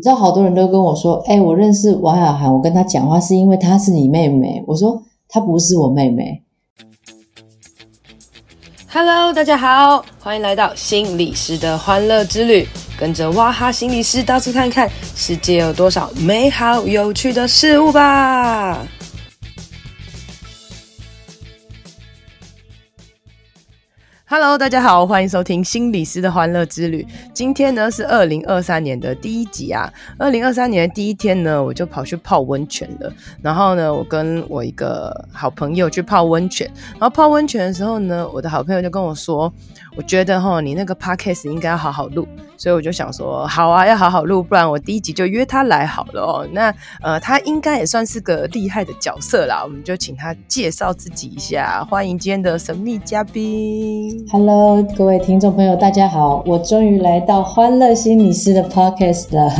你知道好多人都跟我说，哎，我认识王雅涵，我跟她讲话是因为她是你妹妹。我说她不是我妹妹。Hello，大家好，欢迎来到心理师的欢乐之旅，跟着哇哈心理师到处看看，世界有多少美好有趣的事物吧。Hello，大家好，欢迎收听心理师的欢乐之旅。今天呢是二零二三年的第一集啊。二零二三年的第一天呢，我就跑去泡温泉了。然后呢，我跟我一个好朋友去泡温泉。然后泡温泉的时候呢，我的好朋友就跟我说，我觉得哈，你那个 podcast 应该要好好录。所以我就想说，好啊，要好好录，不然我第一集就约他来好了哦。那呃，他应该也算是个厉害的角色啦，我们就请他介绍自己一下。欢迎今天的神秘嘉宾。Hello，各位听众朋友，大家好，我终于来到欢乐心理师的 Podcast 了。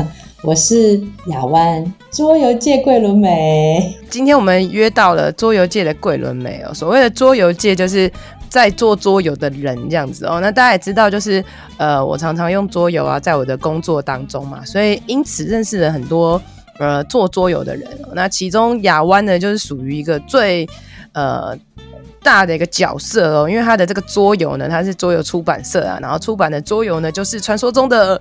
我是亚湾，桌游界桂纶镁。今天我们约到了桌游界的桂纶镁哦。所谓的桌游界，就是。在做桌游的人这样子哦，那大家也知道，就是呃，我常常用桌游啊，在我的工作当中嘛，所以因此认识了很多呃做桌游的人。那其中亚湾呢，就是属于一个最呃大的一个角色哦，因为他的这个桌游呢，他是桌游出版社啊，然后出版的桌游呢，就是传说中的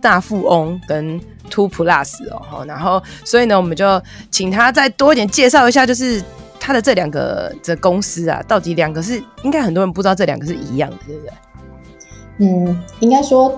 大富翁跟 Two Plus 哦，然后所以呢，我们就请他再多一点介绍一下，就是。他的这两个这公司啊，到底两个是应该很多人不知道这两个是一样的，对不对？嗯，应该说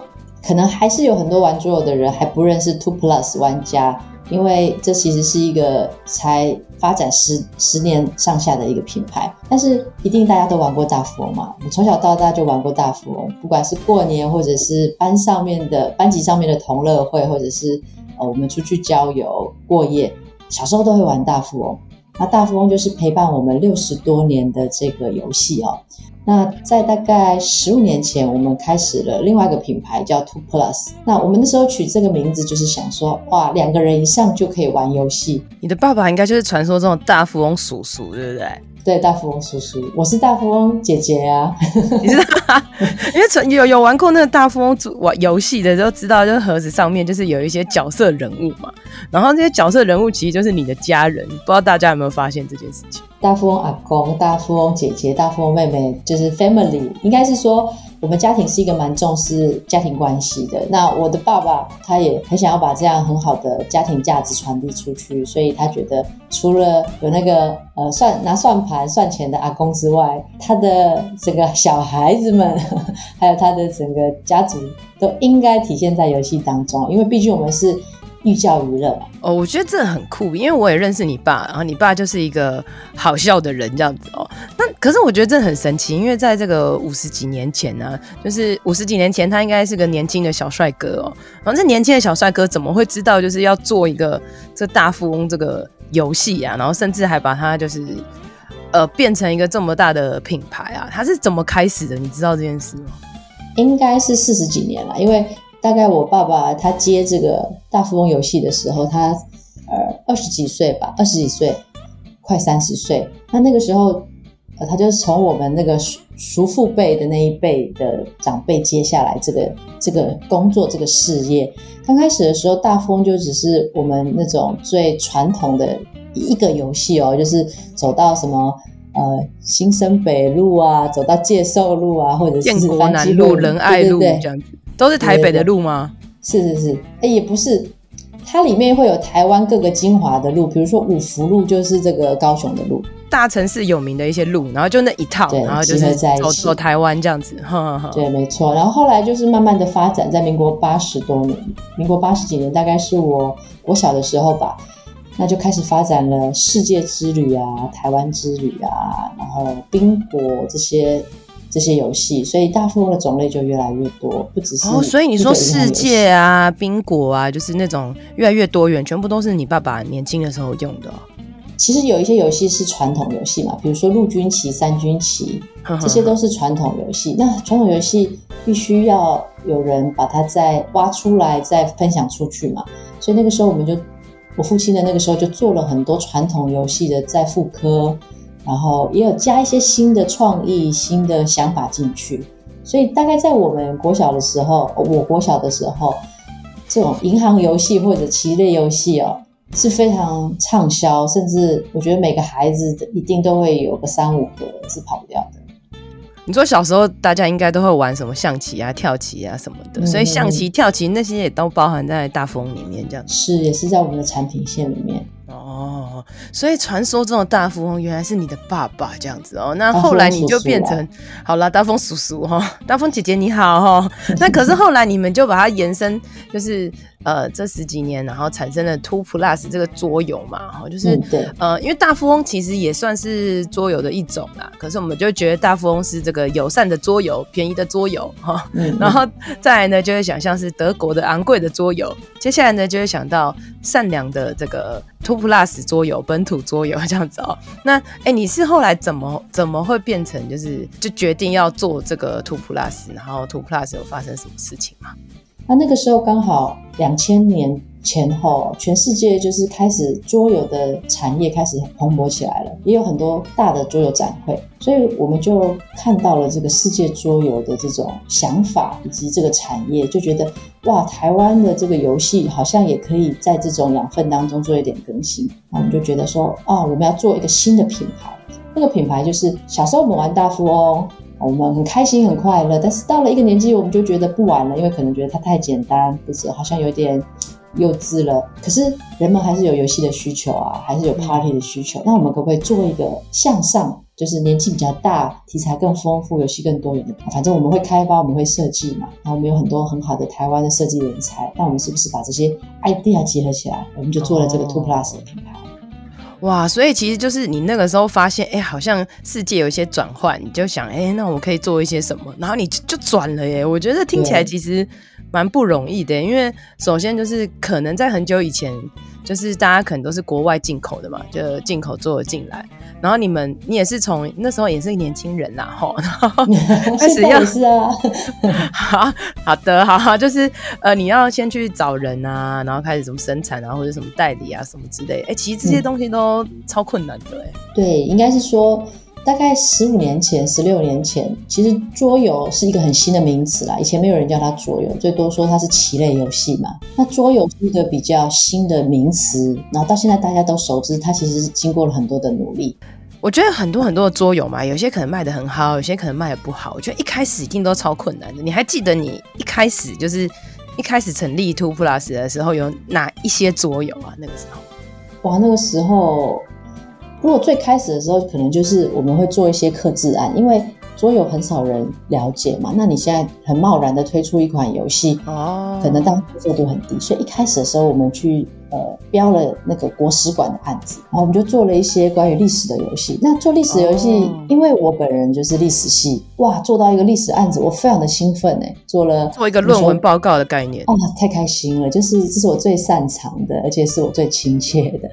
可能还是有很多玩桌游的人还不认识 Two Plus 玩家，因为这其实是一个才发展十十年上下的一个品牌。但是一定大家都玩过大富翁嘛？我从小到大就玩过大富翁，不管是过年或者是班上面的班级上面的同乐会，或者是呃我们出去郊游过夜，小时候都会玩大富翁。那大富翁就是陪伴我们六十多年的这个游戏哦。那在大概十五年前，我们开始了另外一个品牌叫 Two Plus。那我们那时候取这个名字，就是想说，哇，两个人以上就可以玩游戏。你的爸爸应该就是传说中的大富翁叔叔，对不对？对，大富翁叔叔，我是大富翁姐姐啊。你知道，因为有有玩过那个大富翁主玩游戏的，都知道，就是盒子上面就是有一些角色人物嘛。然后这些角色人物其实就是你的家人，不知道大家有没有发现这件事情？大富翁阿公、大富翁姐姐、大富翁妹妹，就是 family，应该是说。我们家庭是一个蛮重视家庭关系的。那我的爸爸他也很想要把这样很好的家庭价值传递出去，所以他觉得除了有那个呃算拿算盘算钱的阿公之外，他的整个小孩子们，还有他的整个家族都应该体现在游戏当中，因为毕竟我们是。寓教于乐哦，我觉得这很酷，因为我也认识你爸，然后你爸就是一个好笑的人这样子哦。那可是我觉得这很神奇，因为在这个五十几年前呢、啊，就是五十几年前他应该是个年轻的小帅哥哦。然后这年轻的小帅哥怎么会知道就是要做一个这大富翁这个游戏啊？然后甚至还把它就是呃变成一个这么大的品牌啊？他是怎么开始的？你知道这件事吗？应该是四十几年了，因为。大概我爸爸他接这个大富翁游戏的时候，他呃二十几岁吧，二十几岁，快三十岁。那那个时候，呃，他就是从我们那个叔叔父辈的那一辈的长辈接下来这个这个工作这个事业。刚开始的时候，大富翁就只是我们那种最传统的一个游戏哦，就是走到什么呃新生北路啊，走到介寿路啊，或者是建国南路、仁爱路这样子。都是台北的路吗？是是是，哎，也不是，它里面会有台湾各个精华的路，比如说五福路就是这个高雄的路，大城市有名的一些路，然后就那一套，然后就是走走台湾这样子，呵呵呵，对，没错。然后后来就是慢慢的发展，在民国八十多年，民国八十几年，大概是我我小的时候吧，那就开始发展了世界之旅啊、台湾之旅啊，然后冰果这些。这些游戏，所以大富翁的种类就越来越多，不只是哦。所以你说世界啊、宾果啊，就是那种越来越多元，全部都是你爸爸年轻的时候用的。其实有一些游戏是传统游戏嘛，比如说陆军棋、三军棋，这些都是传统游戏。那传统游戏必须要有人把它再挖出来，再分享出去嘛。所以那个时候，我们就我父亲的那个时候就做了很多传统游戏的再复刻。然后也有加一些新的创意、新的想法进去，所以大概在我们国小的时候，我国小的时候，这种银行游戏或者棋类游戏哦，是非常畅销，甚至我觉得每个孩子一定都会有个三五个是跑不掉的。你说小时候大家应该都会玩什么象棋啊、跳棋啊什么的，嗯、所以象棋、跳棋那些也都包含在大富翁里面，这样是也是在我们的产品线里面。哦，所以传说中的大富翁原来是你的爸爸这样子哦。那后来你就变成好了，大风叔叔哈，大风姐姐你好哈。那可是后来你们就把它延伸，就是呃这十几年，然后产生了 Two Plus 这个桌游嘛，哈，就是、嗯、呃，因为大富翁其实也算是桌游的一种啦。可是我们就觉得大富翁是这个友善的桌游，便宜的桌游哈。嗯、然后再来呢，就会想象是德国的昂贵的桌游。接下来呢，就会想到善良的这个。Two Plus 桌游，本土桌游这样子哦。那哎，你是后来怎么怎么会变成就是就决定要做这个 Two Plus？然后 Two Plus 有发生什么事情吗？那那个时候刚好两千年。前后，全世界就是开始桌游的产业开始蓬勃起来了，也有很多大的桌游展会，所以我们就看到了这个世界桌游的这种想法以及这个产业，就觉得哇，台湾的这个游戏好像也可以在这种养分当中做一点更新。那我们就觉得说啊，我们要做一个新的品牌，那个品牌就是小时候我们玩大富翁，我们很开心很快乐，但是到了一个年纪，我们就觉得不玩了，因为可能觉得它太简单，或者好像有点。幼稚了，可是人们还是有游戏的需求啊，还是有 party 的需求。那我们可不可以做一个向上，就是年纪比较大、题材更丰富、游戏更多元的？反正我们会开发，我们会设计嘛。然后我们有很多很好的台湾的设计人才，那我们是不是把这些 idea 结合起来，我们就做了这个 Two Plus 的品牌？哦、哇！所以其实就是你那个时候发现，哎、欸，好像世界有一些转换，你就想，哎、欸，那我可以做一些什么？然后你就就转了耶！我觉得听起来其实。蛮不容易的，因为首先就是可能在很久以前，就是大家可能都是国外进口的嘛，就进口做了进来，然后你们你也是从那时候也是年轻人啦，吼，然后开始要是啊，好好的好好，就是呃你要先去找人啊，然后开始什么生产啊，或者什么代理啊什么之类，哎、欸，其实这些东西都超困难的，哎、嗯，对，应该是说。大概十五年前、十六年前，其实桌游是一个很新的名词啦。以前没有人叫它桌游，最多说它是棋类游戏嘛。那桌游是一个比较新的名词，然后到现在大家都熟知，它其实是经过了很多的努力。我觉得很多很多的桌游嘛，有些可能卖的很好，有些可能卖的不好。我觉得一开始一定都超困难的。你还记得你一开始就是一开始成立 Two Plus 的时候有哪一些桌游啊？那个时候，哇，那个时候。如果最开始的时候，可能就是我们会做一些克制案，因为桌游很少人了解嘛。那你现在很贸然的推出一款游戏，哦，可能当接受度很低，所以一开始的时候，我们去呃标了那个国史馆的案子，然后我们就做了一些关于历史的游戏。那做历史游戏，哦、因为我本人就是历史系，哇，做到一个历史案子，我非常的兴奋哎，做了做一个论文报告的概念，哦，太开心了，就是这是我最擅长的，而且是我最亲切的。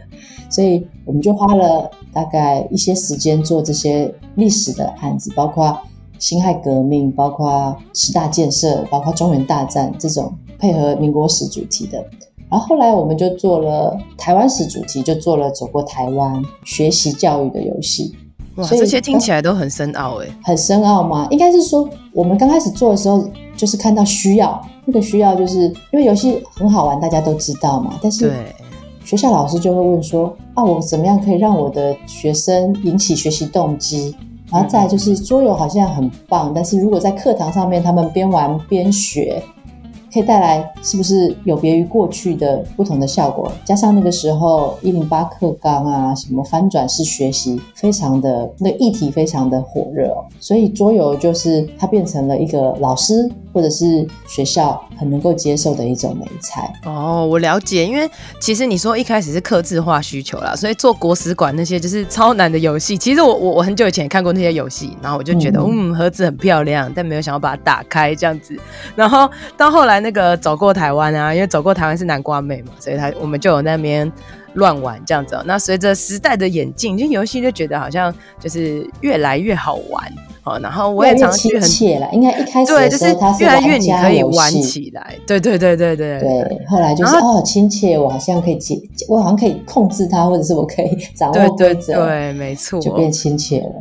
所以我们就花了大概一些时间做这些历史的案子，包括辛亥革命，包括十大建设，包括中原大战这种配合民国史主题的。然后后来我们就做了台湾史主题，就做了走过台湾学习教育的游戏。哇，所以这些听起来都很深奥诶，很深奥吗？应该是说我们刚开始做的时候，就是看到需要，那个需要就是因为游戏很好玩，大家都知道嘛，但是。对学校老师就会问说：“啊，我怎么样可以让我的学生引起学习动机？然后再就是桌游好像很棒，但是如果在课堂上面他们边玩边学。”可以带来是不是有别于过去的不同的效果？加上那个时候一零八课纲啊，什么翻转式学习，非常的那个议题非常的火热哦。所以桌游就是它变成了一个老师或者是学校很能够接受的一种美材。哦，我了解，因为其实你说一开始是刻字化需求啦，所以做国史馆那些就是超难的游戏。其实我我我很久以前也看过那些游戏，然后我就觉得嗯，嗯盒子很漂亮，但没有想要把它打开这样子。然后到后来。那个走过台湾啊，因为走过台湾是南瓜妹嘛，所以她我们就有那边乱玩这样子喔。那随着时代的演进，就游戏就觉得好像就是越来越好玩哦。然后我也常常去很切了，应该一开始对，就是越来越你可以玩起来。对对对对对对。后来就是哦，亲切，我好像可以接，我好像可以控制它，或者是我可以掌握规则。对对对，没错，就变亲切了。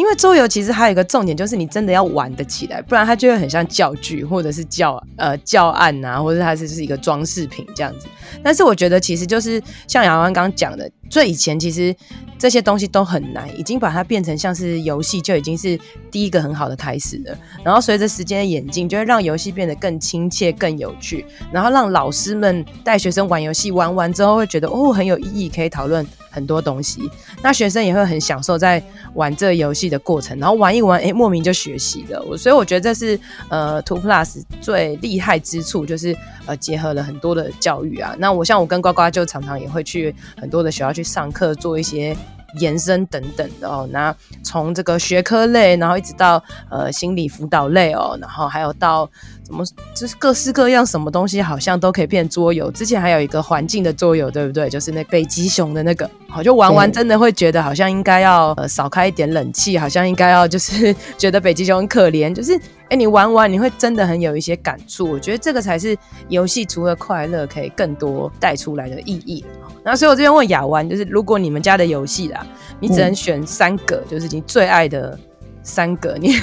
因为桌游其实还有一个重点，就是你真的要玩得起来，不然它就会很像教具或者是教呃教案啊，或者它是就是一个装饰品这样子。但是我觉得其实就是像雅万刚刚讲的，最以前其实这些东西都很难，已经把它变成像是游戏，就已经是第一个很好的开始了。然后随着时间的演进，就会让游戏变得更亲切、更有趣，然后让老师们带学生玩游戏，玩完之后会觉得哦很有意义，可以讨论很多东西。那学生也会很享受在玩这游戏的过程，然后玩一玩，哎，莫名就学习了。我所以我觉得这是呃 Two Plus 最厉害之处，就是呃结合了很多的教育啊。那我像我跟呱呱就常常也会去很多的学校去上课，做一些。延伸等等的哦，那从这个学科类，然后一直到呃心理辅导类哦，然后还有到怎么就是各式各样什么东西，好像都可以变桌游。之前还有一个环境的桌游，对不对？就是那北极熊的那个，好就玩完真的会觉得好像应该要呃少开一点冷气，好像应该要就是觉得北极熊很可怜，就是哎你玩完你会真的很有一些感触。我觉得这个才是游戏除了快乐可以更多带出来的意义。然后，所以我这边问雅湾，就是如果你们家的游戏啦，你只能选三个，嗯、就是你最爱的三个，你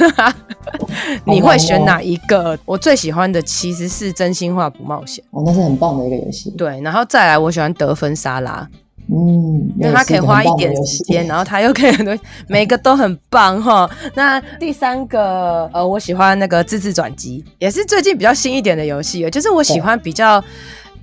你会选哪一个？我最喜欢的其实是真心话不冒险，哦，那是很棒的一个游戏。对，然后再来，我喜欢得分沙拉，嗯，因为它可以花一点时间，然后他又可以很多，每个都很棒哈。那第三个，呃，我喜欢那个自制转机，也是最近比较新一点的游戏，就是我喜欢比较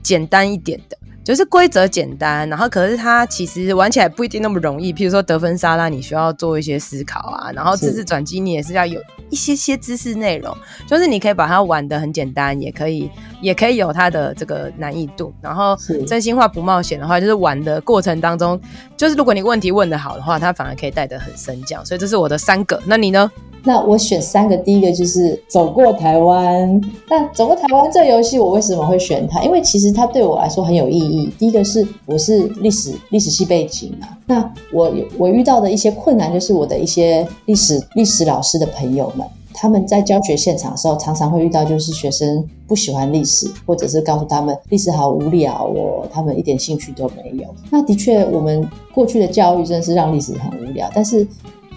简单一点的。就是规则简单，然后可是它其实玩起来不一定那么容易。譬如说得分沙拉，你需要做一些思考啊，然后知识转机你也是要有一些些知识内容。就是你可以把它玩的很简单，也可以也可以有它的这个难易度。然后真心话不冒险的话，就是玩的过程当中，就是如果你问题问得好的话，它反而可以带得很深讲。所以这是我的三个，那你呢？那我选三个，第一个就是走过台湾。那走过台湾这游戏，我为什么会选它？因为其实它对我来说很有意义。第一个是我是历史历史系背景嘛，那我我遇到的一些困难，就是我的一些历史历史老师的朋友们，他们在教学现场的时候，常常会遇到就是学生不喜欢历史，或者是告诉他们历史好无聊哦，他们一点兴趣都没有。那的确，我们过去的教育真的是让历史很无聊。但是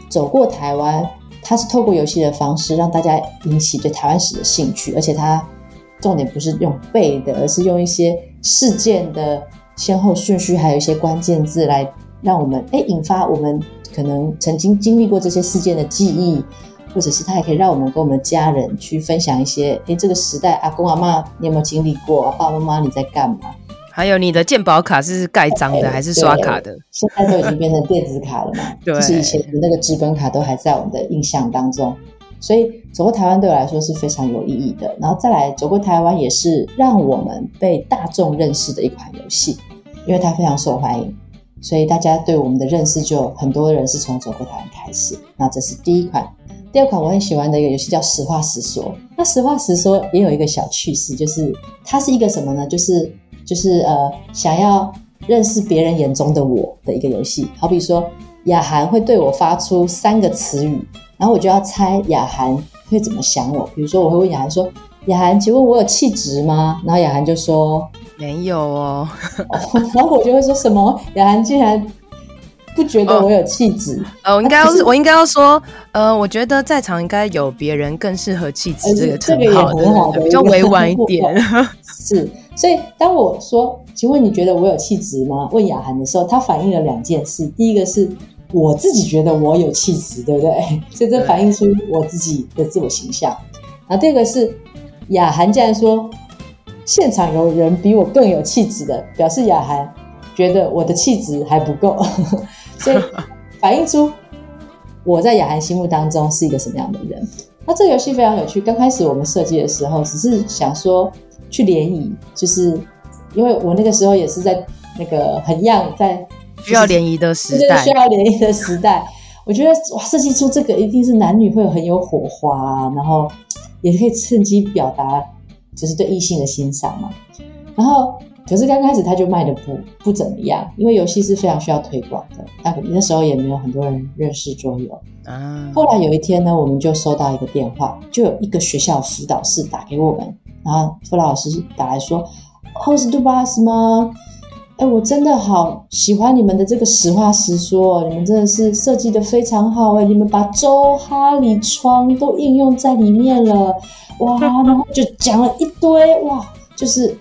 走过台湾。它是透过游戏的方式让大家引起对台湾史的兴趣，而且它重点不是用背的，而是用一些事件的先后顺序，还有一些关键字来让我们诶引发我们可能曾经经历过这些事件的记忆，或者是它也可以让我们跟我们家人去分享一些诶这个时代阿公阿嬷你有没有经历过？爸爸妈妈你在干嘛？还有你的健保卡是盖章的还是刷卡的？现在都已经变成电子卡了嘛？对，就是以前的那个纸本卡都还在我们的印象当中。所以走过台湾对我来说是非常有意义的。然后再来走过台湾也是让我们被大众认识的一款游戏，因为它非常受欢迎，所以大家对我们的认识就很多人是从走过台湾开始。那这是第一款，第二款我很喜欢的一个游戏叫实话实说。那实话实说也有一个小趣事，就是它是一个什么呢？就是就是呃，想要认识别人眼中的我的一个游戏。好比说，雅涵会对我发出三个词语，然后我就要猜雅涵会怎么想我。比如说，我会问雅涵说：“雅涵，请问我有气质吗？”然后雅涵就说：“没有哦。”然后我就会说什么？雅涵竟然不觉得我有气质？哦，我应该要，我应该要说，呃，我觉得在场应该有别人更适合气质这个称号的，这个也很好的，比较委婉一点。是。所以，当我说“请问你觉得我有气质吗？”问雅涵的时候，他反映了两件事。第一个是我自己觉得我有气质，对不对？所以这反映出我自己的自我形象。然后第二个是雅涵竟然说现场有人比我更有气质的，表示雅涵觉得我的气质还不够，所以反映出我在雅涵心目当中是一个什么样的人。那这个游戏非常有趣。刚开始我们设计的时候，只是想说。去联谊，就是因为我那个时候也是在那个很 young，在需要联谊的时代，需要联谊的时代，我觉得哇，设计出这个一定是男女会有很有火花，然后也可以趁机表达就是对异性的欣赏嘛。然后可是刚开始他就卖的不不怎么样，因为游戏是非常需要推广的，那那时候也没有很多人认识桌游啊。后来有一天呢，我们就收到一个电话，就有一个学校辅导室打给我们。然后辅导老师打来说：“哦，是 Two Plus 吗？哎，我真的好喜欢你们的这个实话实说，你们真的是设计的非常好哎，你们把周哈里窗都应用在里面了，哇，然后就讲了一堆哇，就是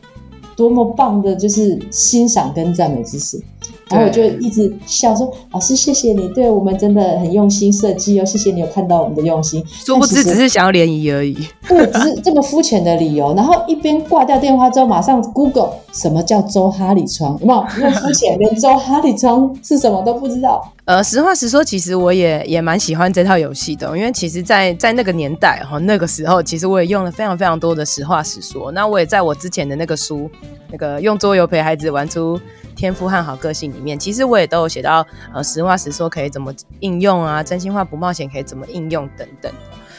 多么棒的，就是欣赏跟赞美之词。然后我就一直笑说：“老师，谢谢你，对我们真的很用心设计哦，谢谢你有看到我们的用心。”殊不知只是想要联谊而已，不，只是这么肤浅的理由。然后一边挂掉电话之后，马上 Google 什么叫周哈里窗，有没有？那么肤浅，连周哈里窗是什么都不知道。呃，实话实说，其实我也也蛮喜欢这套游戏的，因为其实在，在在那个年代哈，那个时候，其实我也用了非常非常多的实话实说。那我也在我之前的那个书，那个用桌游陪孩子玩出。天赋和好个性里面，其实我也都有写到，呃，实话实说可以怎么应用啊，真心话不冒险可以怎么应用等等。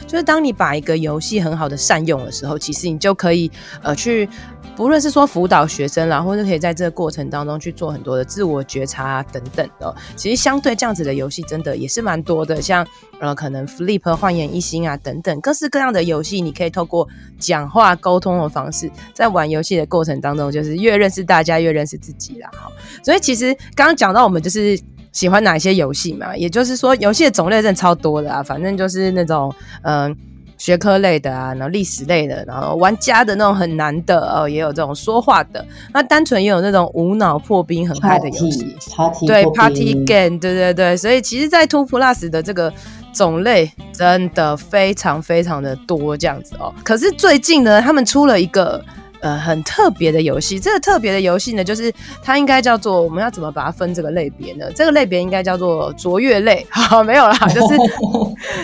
就是当你把一个游戏很好的善用的时候，其实你就可以呃去。不论是说辅导学生啦，或者可以在这个过程当中去做很多的自我觉察啊等等的，其实相对这样子的游戏真的也是蛮多的，像呃可能 Flip 焕然一新啊等等，各式各样的游戏，你可以透过讲话沟通的方式，在玩游戏的过程当中，就是越认识大家越认识自己啦。好，所以其实刚刚讲到我们就是喜欢哪些游戏嘛，也就是说游戏的种类真的超多的啊，反正就是那种嗯。呃学科类的啊，然后历史类的，然后玩家的那种很难的哦，也有这种说话的。那单纯也有那种无脑破冰很嗨的游戏，Party, 对 Party Game，对对对。所以其实，在 Two Plus 的这个种类真的非常非常的多这样子哦。可是最近呢，他们出了一个。呃，很特别的游戏，这个特别的游戏呢，就是它应该叫做，我们要怎么把它分这个类别呢？这个类别应该叫做卓越类，好，没有啦，就是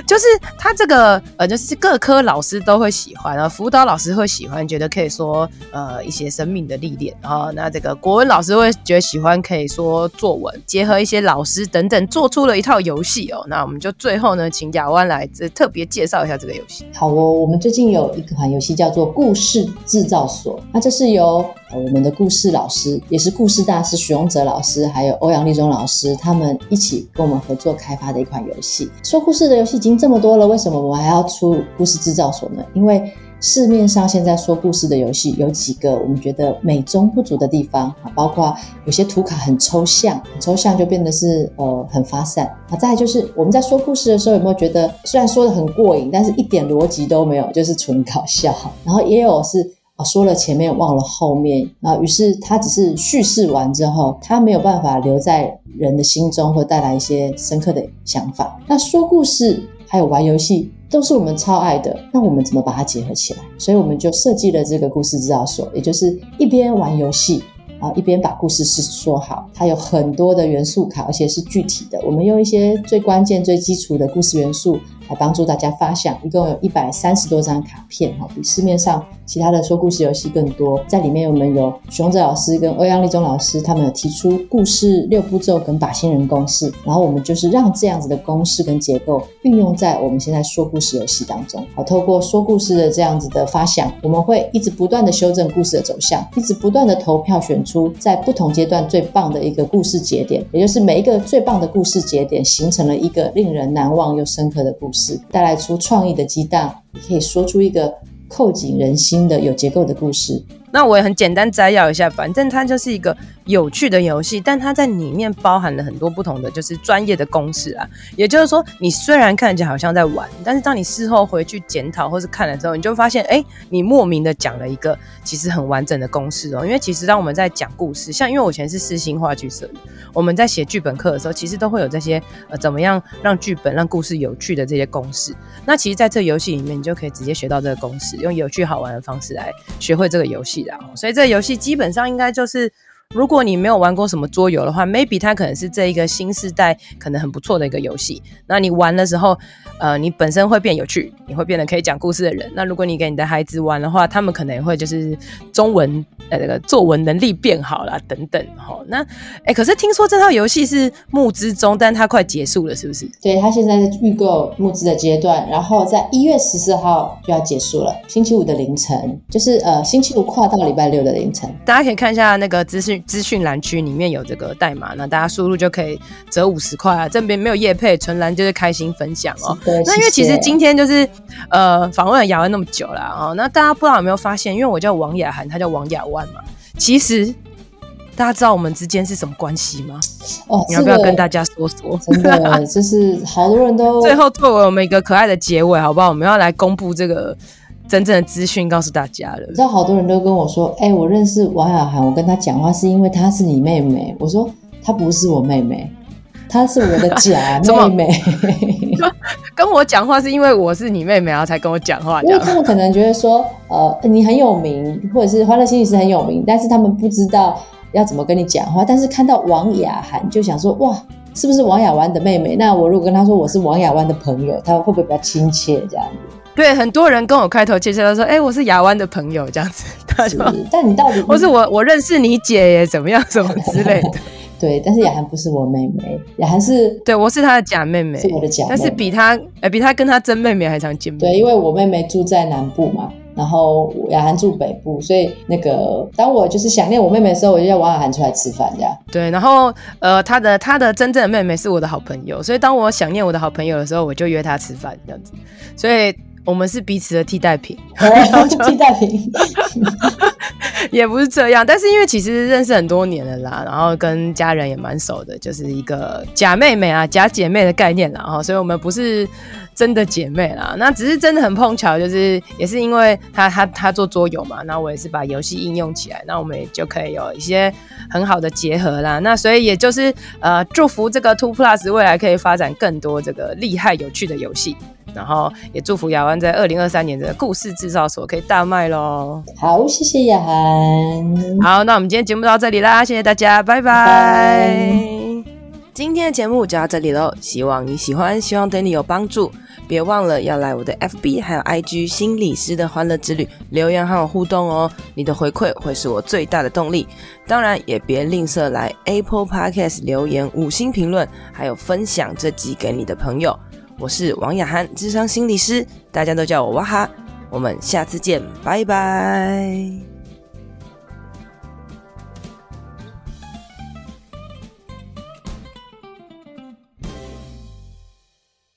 就是它这个呃，就是各科老师都会喜欢，啊辅导老师会喜欢，觉得可以说呃一些生命的历练，啊那这个国文老师会觉得喜欢，可以说作文，结合一些老师等等，做出了一套游戏哦。那我们就最后呢，请亚湾来这特别介绍一下这个游戏。好哦，我们最近有一款游戏叫做故事制造所。那这是由我们的故事老师，也是故事大师许荣哲老师，还有欧阳立中老师，他们一起跟我们合作开发的一款游戏。说故事的游戏已经这么多了，为什么我们还要出故事制造所呢？因为市面上现在说故事的游戏有几个我们觉得美中不足的地方啊，包括有些图卡很抽象，很抽象就变得是呃很发散。啊，再来就是我们在说故事的时候有没有觉得虽然说得很过瘾，但是一点逻辑都没有，就是纯搞笑。然后也有是。说了前面忘了后面啊，于是他只是叙事完之后，他没有办法留在人的心中，或带来一些深刻的想法。那说故事还有玩游戏都是我们超爱的，那我们怎么把它结合起来？所以我们就设计了这个故事制造所，也就是一边玩游戏啊，一边把故事是说好。它有很多的元素卡，而且是具体的。我们用一些最关键、最基础的故事元素。来帮助大家发想，一共有一百三十多张卡片，哈，比市面上其他的说故事游戏更多。在里面，我们有熊哲老师跟欧阳立中老师，他们有提出故事六步骤跟靶心人公式，然后我们就是让这样子的公式跟结构运用在我们现在说故事游戏当中。好，透过说故事的这样子的发想，我们会一直不断的修正故事的走向，一直不断的投票选出在不同阶段最棒的一个故事节点，也就是每一个最棒的故事节点形成了一个令人难忘又深刻的故。带来出创意的鸡蛋，也可以说出一个扣紧人心的有结构的故事。那我也很简单摘要一下，反正它就是一个有趣的游戏，但它在里面包含了很多不同的就是专业的公式啊。也就是说，你虽然看起来好像在玩，但是当你事后回去检讨或是看的时候，你就发现，哎、你莫名的讲了一个其实很完整的公式哦。因为其实当我们在讲故事，像因为我以前是四星话剧社，我们在写剧本课的时候，其实都会有这些呃怎么样让剧本让故事有趣的这些公式。那其实在这游戏里面，你就可以直接学到这个公式，用有趣好玩的方式来学会这个游戏。所以这游戏基本上应该就是。如果你没有玩过什么桌游的话，maybe 它可能是这一个新世代可能很不错的一个游戏。那你玩的时候，呃，你本身会变有趣，你会变得可以讲故事的人。那如果你给你的孩子玩的话，他们可能也会就是中文呃那个作文能力变好了等等。哦，那哎，可是听说这套游戏是募资中，但它快结束了，是不是？对，它现在是预购募资的阶段，然后在一月十四号就要结束了，星期五的凌晨，就是呃星期五跨到礼拜六的凌晨。大家可以看一下那个资讯。资讯栏区里面有这个代码，那大家输入就可以折五十块啊。这边没有业配，纯然就是开心分享哦。那因为其实今天就是呃访问了亚湾那么久了哦，那大家不知道有没有发现，因为我叫王雅涵，他叫王雅湾嘛。其实大家知道我们之间是什么关系吗？哦，你要不要跟大家说说？真的，就是好多人都最后作为我们一个可爱的结尾，好不好？我们要来公布这个真正的资讯，告诉大家了。你知道，好多人都跟我说：“哎、欸，我认识王雅涵，我跟他讲话是因为她是你妹妹。”我说：“她不是我妹妹。”她是我的假 妹妹，跟我讲话是因为我是你妹妹，然后才跟我讲话。因为他们可能觉得说，呃，你很有名，或者是欢乐心理师很有名，但是他们不知道要怎么跟你讲话。但是看到王雅涵，就想说，哇，是不是王雅湾的妹妹？那我如果跟他说我是王雅湾的朋友，他会不会比较亲切？这样子？对，很多人跟我开头介绍说，哎、欸，我是雅湾的朋友，这样子。他说，但你到底，或是我我认识你姐耶，怎么样，什么之类的。对，但是雅涵不是我妹妹，雅涵是，对，我是她的假妹妹，是我的假妹妹，但是比她，呃，比她跟她真妹妹还常见面。对，因为我妹妹住在南部嘛，然后雅涵住北部，所以那个当我就是想念我妹妹的时候，我就叫王雅涵出来吃饭，这样。对，然后呃，她的她的真正的妹妹是我的好朋友，所以当我想念我的好朋友的时候，我就约她吃饭，这样子。所以我们是彼此的替代品，替代品。也不是这样，但是因为其实认识很多年了啦，然后跟家人也蛮熟的，就是一个假妹妹啊、假姐妹的概念啦，哈，所以我们不是真的姐妹啦，那只是真的很碰巧，就是也是因为她她她做桌游嘛，那我也是把游戏应用起来，那我们也就可以有一些很好的结合啦，那所以也就是呃祝福这个 Two Plus 未来可以发展更多这个厉害有趣的游戏。然后也祝福雅湾在二零二三年的故事制造所可以大卖喽！好，谢谢雅涵。好，那我们今天节目到这里啦，谢谢大家，拜拜。拜拜。今天的节目就到这里喽，希望你喜欢，希望对你有帮助。别忘了要来我的 FB 还有 IG 心理师的欢乐之旅留言和我互动哦，你的回馈会是我最大的动力。当然也别吝啬来 Apple Podcast 留言五星评论，还有分享这集给你的朋友。我是王雅涵，智商心理师，大家都叫我哇哈。我们下次见，拜拜。